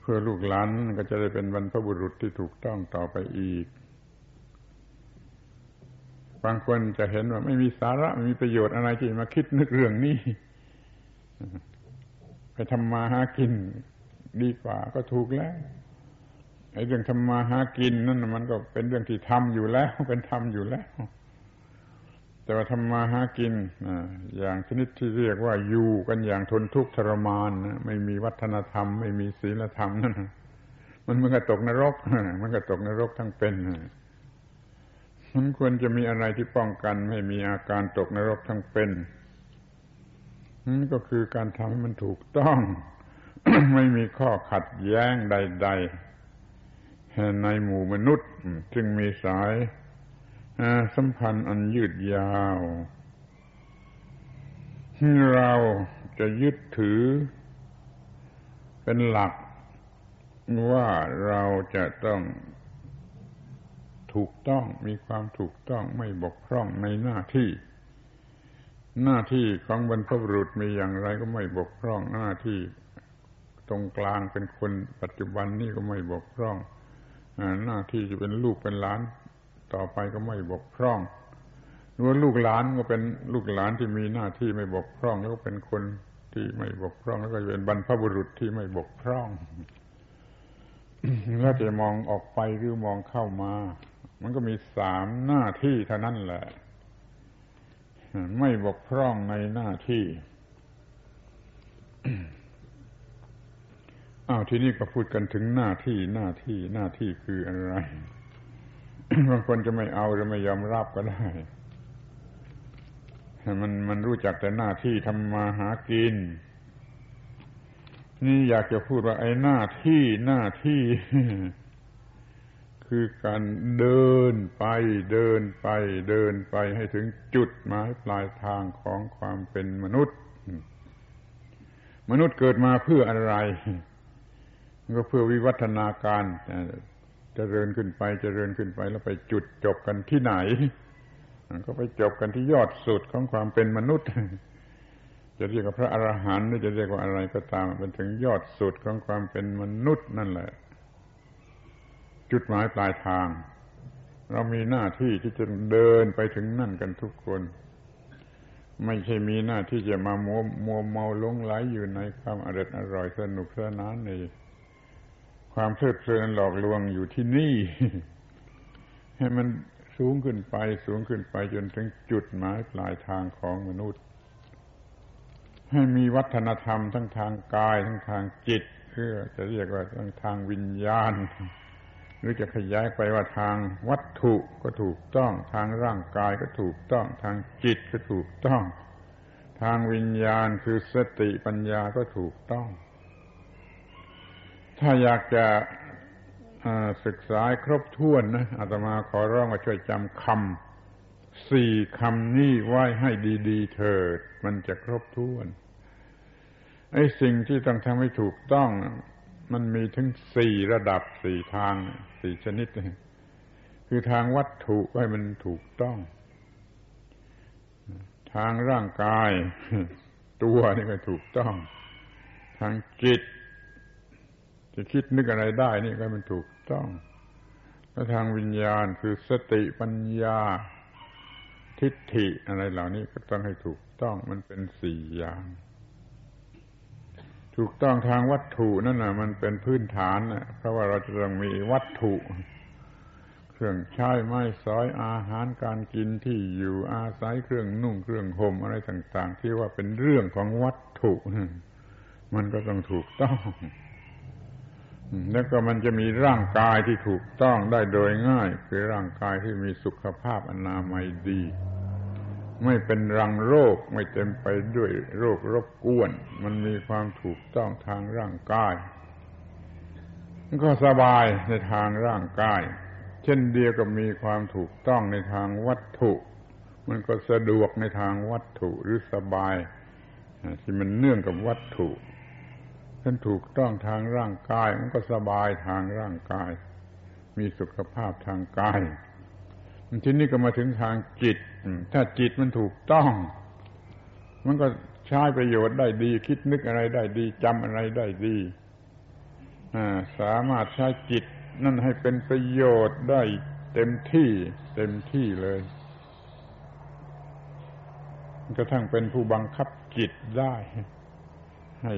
เพื่อลูกหลานก็จะได้เป็นบรรพบุรุษที่ถูกต้องต่อไปอีกบางคนจะเห็นว่าไม่มีสาระไม่มีประโยชน์อะไรที่มาคิดนึกเรื่องนี้ ไปทำมาหากิน ดีกว่าก็ถูกแล้วไอ้เรื่องทำมาหากินนั่นมันก็เป็นเรื่องที่ทำอยู่แล้ว เป็นทำอยู่แล้ว แต่ว่าทำมาหากินอย่างชนิดที่เรียกว่าอยู่กันอย่างทนทุกข์ทรมานนะไม่มีวัฒนธรรม ไม่มีศีลธรรมนั่นมันมือนกับตกนรกมันก็ตกนรกทั้งเป็นมันควรจะมีอะไรที่ป้องกันไม่มีอาการตกนรกทั้งเป็นนั่นก็คือการทำให้มันถูกต้อง ไม่มีข้อขัดแย้งใด ๆ ในหมู่มนุษย์ จึงมีสายสัมพันธ์อันยืดยาว เราจะยึดถือ เป็นหลัก ว่าเราจะต้องถูกต้องมีความถูกต้องไม่บกพร่องในหน้าที่ หน้าที่ของบรรพบุรุษมีอย่างไรก็ไม่บกพร่องหน้าที่ ตรงกลางเป็นคนปัจจุบันนี่ก็ไม่บกพร่องหน้าที่จะเป็นลูกเป็นหลานต่อไปก็ไม่บกพร่องหรือว่าลูกหลานก็เป็นลูกหลานที่มีหน้าที่ไม่บกพร่อง แล้วก็เป็นคนที่ไม่บกพร่อง แล้วก็เป็นบรรพบุรุษที่ไม่บกพร่องแล้วจะมองออกไปหรือมองเข้ามา มันก็มีสามหน้าที่เท่านั้นแหละ ไม่บกพร่องในหน้าที่ อ้าวทีนี้ก็พูดกันถึงหน้าที่หน้าที่หน้าที่คืออะไรบางคนจะไม่เอาหรือไม่ยอมรับก็ได้ มันมันรู้จักแต่หน้าที่ทำมาหากิน นี่อยากจะพูดว่าไอ้หน้าที่หน้าที่ คือการเดินไปเดินไปเดินไปให้ถึงจุดหมายปลายทางของความเป็นมนุษย์ มนุษย์เกิดมาเพื่ออะไร ก็เพื่อวิวัฒนาการจเจริญขึ้นไปจเจริญขึ้นไปแล้วไปจุดจบกันที่ไหน ก็ไปจบกันที่ยอดสุดของความเป็นมนุษย์ จะเรียกว่าพระอรหันต์หรือจะเรียกว่าอะไรก็ตามเป็นถึงยอดสุดของความเป็นมนุษย์นั่นแหละ จุดหมายปลายทาง เรามีหน้าที่ที่จะเดินไปถึงนั่นกันทุกคน ไม่ใช่มีหน้าที่จะมามัวมัวเมาลงไหลอยู่ในความอร่อยอร่อยสนุกสนานใน ความเพลิดเพลินหลอกลวงอยู่ที่นี่ ให้มันสูงขึ้นไป สูงขึ้นไปจนถึงจุดหมายปลายทางของมนุษย์ ให้มีวัฒนธรรมทั้งทางกาย ทั้งทางจิตเพื่อจะเรียกว่าทั้งทางวิญญาณ หรือจะขยายไปว่าทางวัตถุก็ถูกต้อง ทางร่างกายก็ถูกต้อง ทางจิตก็ถูกต้อง ทางวิญญาณคือสติปัญญาก็ถูกต้อง ถ้าอยากจะศึกษาครบถ้วนนะอาตมาขอร้องว่าช่วยจำคำสี่คำนี้ไว้ให้ดีๆเถิด มันจะครบถ้วนไอ้สิ่งที่ต้องทำให้ถูกต้อง มันมีถึงสี่ระดับสี่ทางสี่ชนิด คือทางวัตถุให้มันถูกต้อง ทางร่างกาย ตัวนี่ก็ถูกต้อง ทางจิต จะคิดนึกอะไรได้นี่ก็มันถูกต้อง และทางวิญญาณคือสติปัญญาทิฏฐิอะไรเหล่านี้ก็ต้องให้ถูกต้องมันเป็นสี่อย่าง ถูกต้องทางวัตถุนั่นนะมันเป็นพื้นฐานนะเพราะว่าเราจะต้องมีวัตถุ เครื่องใช้ไม้สอยอาหารการกินที่อยู่อาศัยเครื่องนุ่งเครื่องห่มอะไรต่าง ๆ ที่ว่าเป็นเรื่องของวัตถุ มันก็ต้องถูกต้อง แล้วก็มันจะมีร่างกายที่ถูกต้องได้โดยง่าย คือร่างกายที่มีสุขภาพอนามัยดี ไม่เป็นรังโรคไม่เต็มไปด้วยโรครบกวน มันมีความถูกต้องทางร่างกายมันก็สบายในทางร่างกาย เช่นเดียวกับมีความถูกต้องในทางวัตถุ มันก็สะดวกในทางวัตถุหรือสบายที่มันเนื่องกับวัตถุ ฉันถูกต้องทางร่างกาย มันก็สบายทางร่างกาย มีสุขภาพทางกายทีนี้ก็มาถึงทางจิต ถ้าจิตมันถูกต้อง มันก็ใช้ประโยชน์ได้ดี คิดนึกอะไรได้ดีจำอะไรได้ดีสามารถใช้จิตนั่นให้เป็นประโยชน์ได้เต็มที่ เต็มที่เลยกระทั่งเป็นผู้บังคับจิตได้ ให้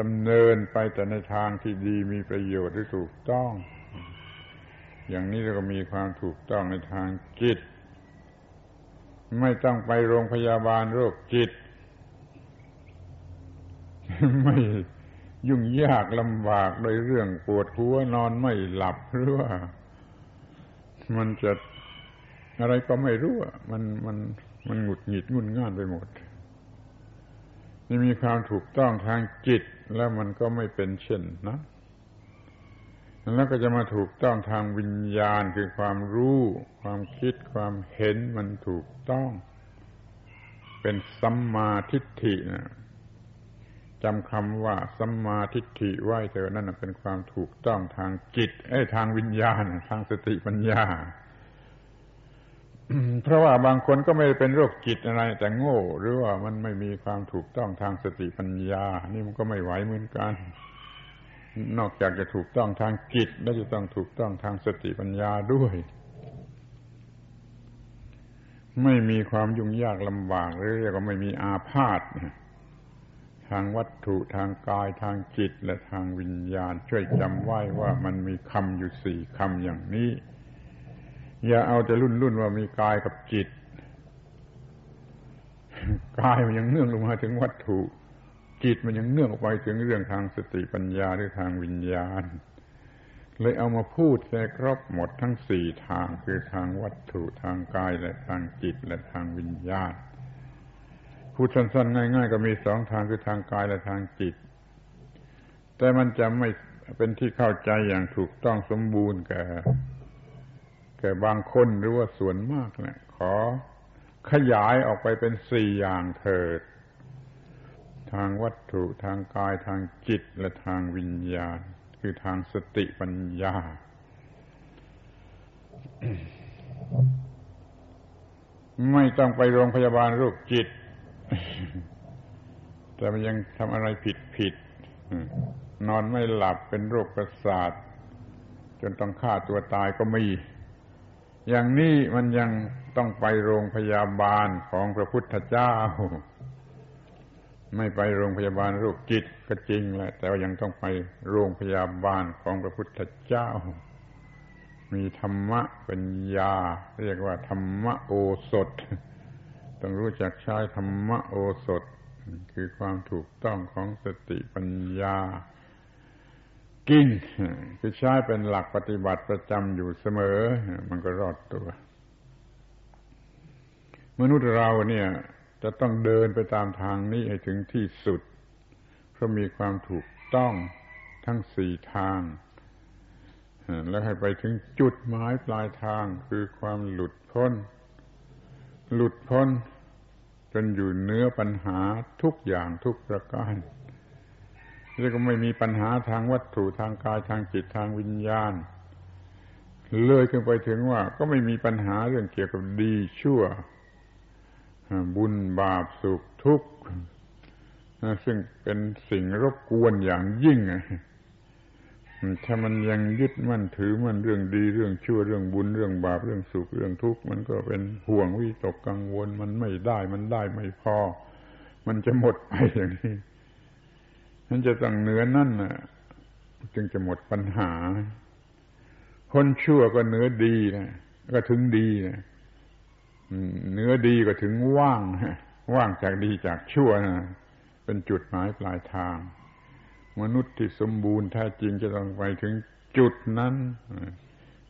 ดำเนินไปแต่ในทางที่ดีมีประโยชน์ที่ถูกต้อง อย่างนี้เราก็มีความถูกต้องในทางจิต ไม่ต้องไปโรงพยาบาลโรคจิต ไม่ยุ่งยากลำบากโดยเรื่องปวดหัวนอนไม่หลับหรือว่า มันจะอะไรก็ไม่รู้มันมันมันหงุดหงิดงุนง่านไปหมด นี่มีความถูกต้องทางจิต แล้วมันก็ไม่เป็นเช่นนะแล้วก็จะมาถูกต้องทางวิญญาณคือความรู้ ความคิดความเห็นมันถูกต้อง เป็นสัมมาทิฏฐินะจำคำว่าสัมมาทิฏฐิไว้เถอะนั่นเป็นความถูกต้องทางจิต เอ้ทางวิญญาณ ทางสติปัญญา เพราะว่าบางคนก็ไม่เป็นโรคจิตอะไร แต่โง่ หรือว่ามันไม่มีความถูกต้องทางสติปัญญา นี่มันก็ไม่ไหวเหมือนกัน นอกจากจะถูกต้องทางจิต แล้วจะต้องถูกต้องทางสติปัญญาด้วย ไม่มีความยุ่งยากลำบากหรือเรียกว่าไม่มีอาพาธทางวัตถุทางกายทางจิตและทางวิญญาณ ช่วยจำไว้ว่ามันมีคำอยู่สี่คำอย่างนี้ อย่าเอาแต่รุ่นรุ่นว่ามีกายกับจิต กายมันยังเนื่องลงมาถึงวัตถุ จิตมันยังเนื่องออกไปถึงเรื่องทางสติปัญญาหรือทางวิญญาณ เลยเอามาพูดแทครอบหมดทั้งสี่ทางคือทางวัตถุทางกายและทางจิตและทางวิญญาณพูดสั้นๆง่าย ๆ ก็มีสองทางคือทางกายและทางจิต แต่มันจะไม่เป็นที่เข้าใจอย่างถูกต้องสมบูรณ์แก่ แก่บางคนหรือว่าส่วนมากเนะี่ยขอขยายออกไปเป็นสี่อย่างเถิด ทางวัตถุทางกายทางจิตและทางวิญญาณ คือทางสติปัญญา ไม่ต้องไปโรงพยาบาลโรคจิต แต่มันยังทำอะไรผิดผิดนอนไม่หลับเป็นโรคประสาท จนต้องฆ่าตัวตายก็มี อย่างนี้มันยังต้องไปโรงพยาบาลของพระพุทธเจ้า ไม่ไปโรงพยาบาลโรคจิตก็จริงแหละแต่ว่ายังต้องไปโรงพยาบาลของพระพุทธเจ้า มีธรรมะปัญญา เรียกว่าธรรมโอสถ ต้องรู้จักใช้ธรรมโอสถ คือความถูกต้องของสติปัญญา กิ้งคือใช้เป็นหลักปฏิบัติประจำอยู่เสมอ มันก็รอดตัว มนุษย์เราเนี่ย จะต้องเดินไปตามทางนี้ให้ถึงที่สุด เพราะมีความถูกต้องทั้งสี่ทาง แล้วให้ไปถึงจุดหมายปลายทางคือความหลุดพ้น หลุดพ้นจนอยู่เนื้อปัญหาทุกอย่างทุกประการ เรียกว่าไม่มีปัญหาทางวัตถุทางกายทางจิตทางวิญญาณ เลยขึ้นไปถึงว่า ก็ไม่มีปัญหาเรื่องเกี่ยวกับดีชั่ว บุญบาปสุขทุกข์ซึ่งเป็นสิ่งรบกวนอย่างยิ่งถ้ามันยังยึดมั่นถือมันเรื่องดีเรื่องชั่วเรื่องบุญเรื่องบาปเรื่องสุขเรื่องทุกข์มันก็เป็นห่วงวิตกกังวล มันไม่ได้มันได้ไม่พอ มันจะหมดไปอย่างนี้ มันจะต้องเหนือนั่นน่ะ จึงจะหมดปัญหา คนชั่วก็เหนือดีนะก็ถึงดีนะเนื้อดีก็ถึงว่างว่างจากดีจากชั่วนะเป็นจุดหมายปลายทาง มนุษย์ที่สมบูรณ์แท้จริงจะต้องไปถึงจุดนั้น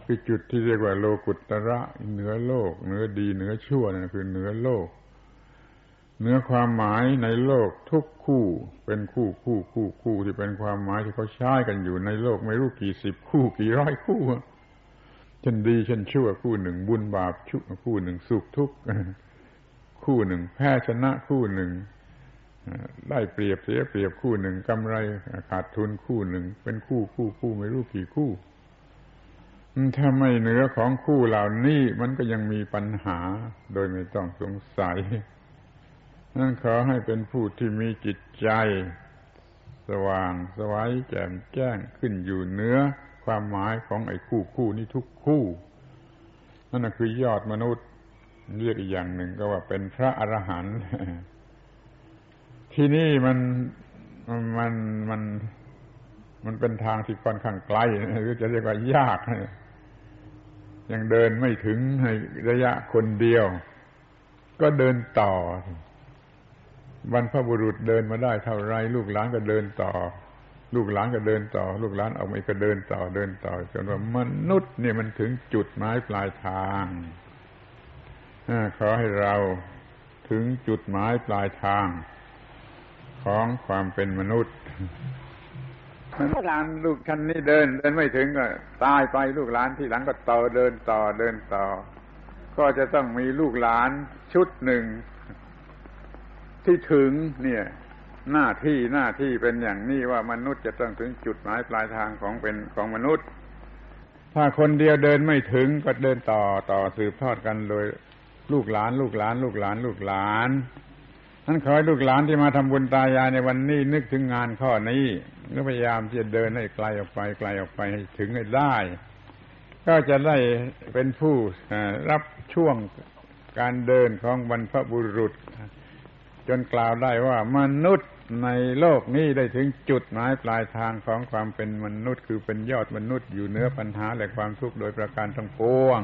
คือจุดที่เรียกว่าโลกุตระเหนือโลกเหนือดีเหนือชั่วนะคือเหนือโลก เนื้อความหมายในโลกทุกคู่ เป็นคู่คู่คู่คู่ที่เป็นความหมายที่เขาใช้กันอยู่ในโลกไม่รู้กี่สิบคู่กี่ร้อยคู่เช่นดีเช่นชั่วคู่หนึ่งบุญบาปชุคู่หนึ่งสุขทุกข์คู่หนึ่งแพ้ชนะคู่หนึ่งได้เปรียบเสียเปรียบคู่หนึ่งกำไรขาดทุนคู่หนึ่ง เป็นคู่คู่คู่ไม่รู้กี่คู่ถ้าไม่เหนือของคู่เหล่านี้มันก็ยังมีปัญหาโดยไม่ต้องสงสัย นั่นขอให้เป็นผู้ที่มีจิตใจ สว่างสวัยแจ่มแจ้งขึ้นอยู่เนื้อความหมายของไอ้คู่คู่นี้ทุกคู่ นั่นคือยอดมนุษย์ เรียกอีกอย่างหนึ่งก็ว่าเป็นพระอรหันต์ที่นี่มันมันมันมันเป็นทางที่ค่อนข้างไกลหรือจะเรียกว่ายากยังเดินไม่ถึงระยะคนเดียว ก็เดินต่อ บรรพบุรุษเดินมาได้เท่าไรลูกหลานก็เดินต่อ ลูกหลานก็เดินต่อ ลูกหลานออกมาก็เดินต่อเดินต่อจนว่ามนุษย์เนี่ยมันถึงจุดหมายปลายทางขอให้เราถึงจุดหมายปลายทาง ของความเป็นมนุษย์ลูกหลานลูกท่านนี้เดิน เดินไม่ถึงก็ตายไปลูกหลานที่หลังก็ต่อเดินต่อเดินต่อ ก็จะต้องมีลูกหลานชุดหนึ่ง ที่ถึงเนี่ย หน้าที่หน้าที่เป็นอย่างนี้ว่ามนุษย์จะต้องถึงจุดหมายปลายทางของเป็นของมนุษย์ ถ้าคนเดียวเดินไม่ถึงก็เดินต่อต่อสืบทอดกันโดยลูกหลาน ลูกหลาน ลูกหลาน ลูกหลานนั้นขอให้ลูกหลานที่มาทำบุญตายายในวันนี้นึกถึงงานข้อนี้แล้วพยายามที่จะเดินให้ไกลออกไปไกลออกไปให้ถึงให้ได้ ก็จะได้เป็นผู้รับช่วงการเดินของบรรพบุรุษ จนกล่าวได้ว่ามนุษย์ในโลกนี้ได้ถึงจุดหมายปลายทางของความเป็นมนุษย์ คือเป็นยอดมนุษย์อยู่เหนือปัญหาและความทุกข์โดยประการทั้งปวง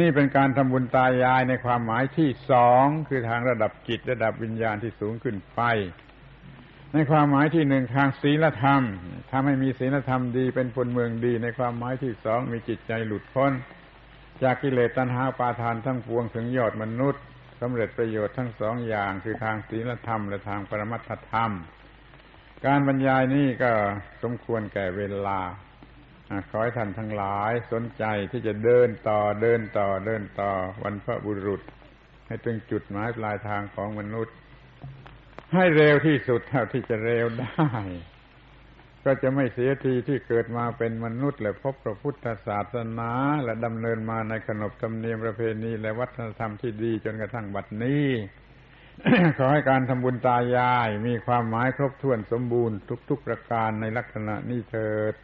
นี่เป็นการทำบุญตายายในความหมายที่สองคือทางระดับจิตระดับวิญญาณที่สูงขึ้นไป ในความหมายที่หนึ่งทางศีลธรรมทำให้มีศีลธรรมดีเป็นพลเมืองดี ในความหมายที่สองมีจิตใจหลุดพ้น จากกิเลสตัณหาปาทานทั้งปวงถึงยอดมนุษย์ สำเร็จประโยชน์ทั้งสองอย่างคือทางศีลธรรม และทางปรมัตถธรรม การบรรยายนี้ก็สมควรแก่เวลาขอให้ท่านทั้งหลายสนใจที่จะเดินต่อเดินต่อเดินต่อวันพระบุรุษ ให้ถึงจุดหมายปลายทางของมนุษย์ ให้เร็วที่สุดเท่าที่จะเร็วได้ ก็จะไม่เสียทีที่เกิดมาเป็นมนุษย์และพบพระพุทธศาสนา และดำเนินมาในขนบธรรมเนียมประเพณีและวัฒนธรรมที่ดีจนกระทั่งบัดนี้ ขอให้การทำบุญตายาย มีความหมายครบถ้วนสมบูรณ์ทุก ๆ ประการในลักษณะนี้เถิด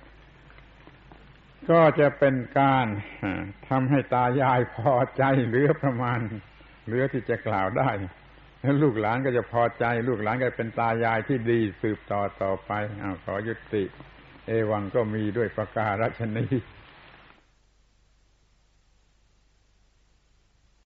ก็จะเป็นการทำให้ตายายพอใจเหลือประมาณเหลือที่จะกล่าวได้ ลูกหลานก็จะพอใจ ลูกหลานก็เป็นตายายที่ดีสืบต่อต่อไปอ้าวขอยุติ เอวังก็มีด้วยประการรัชนี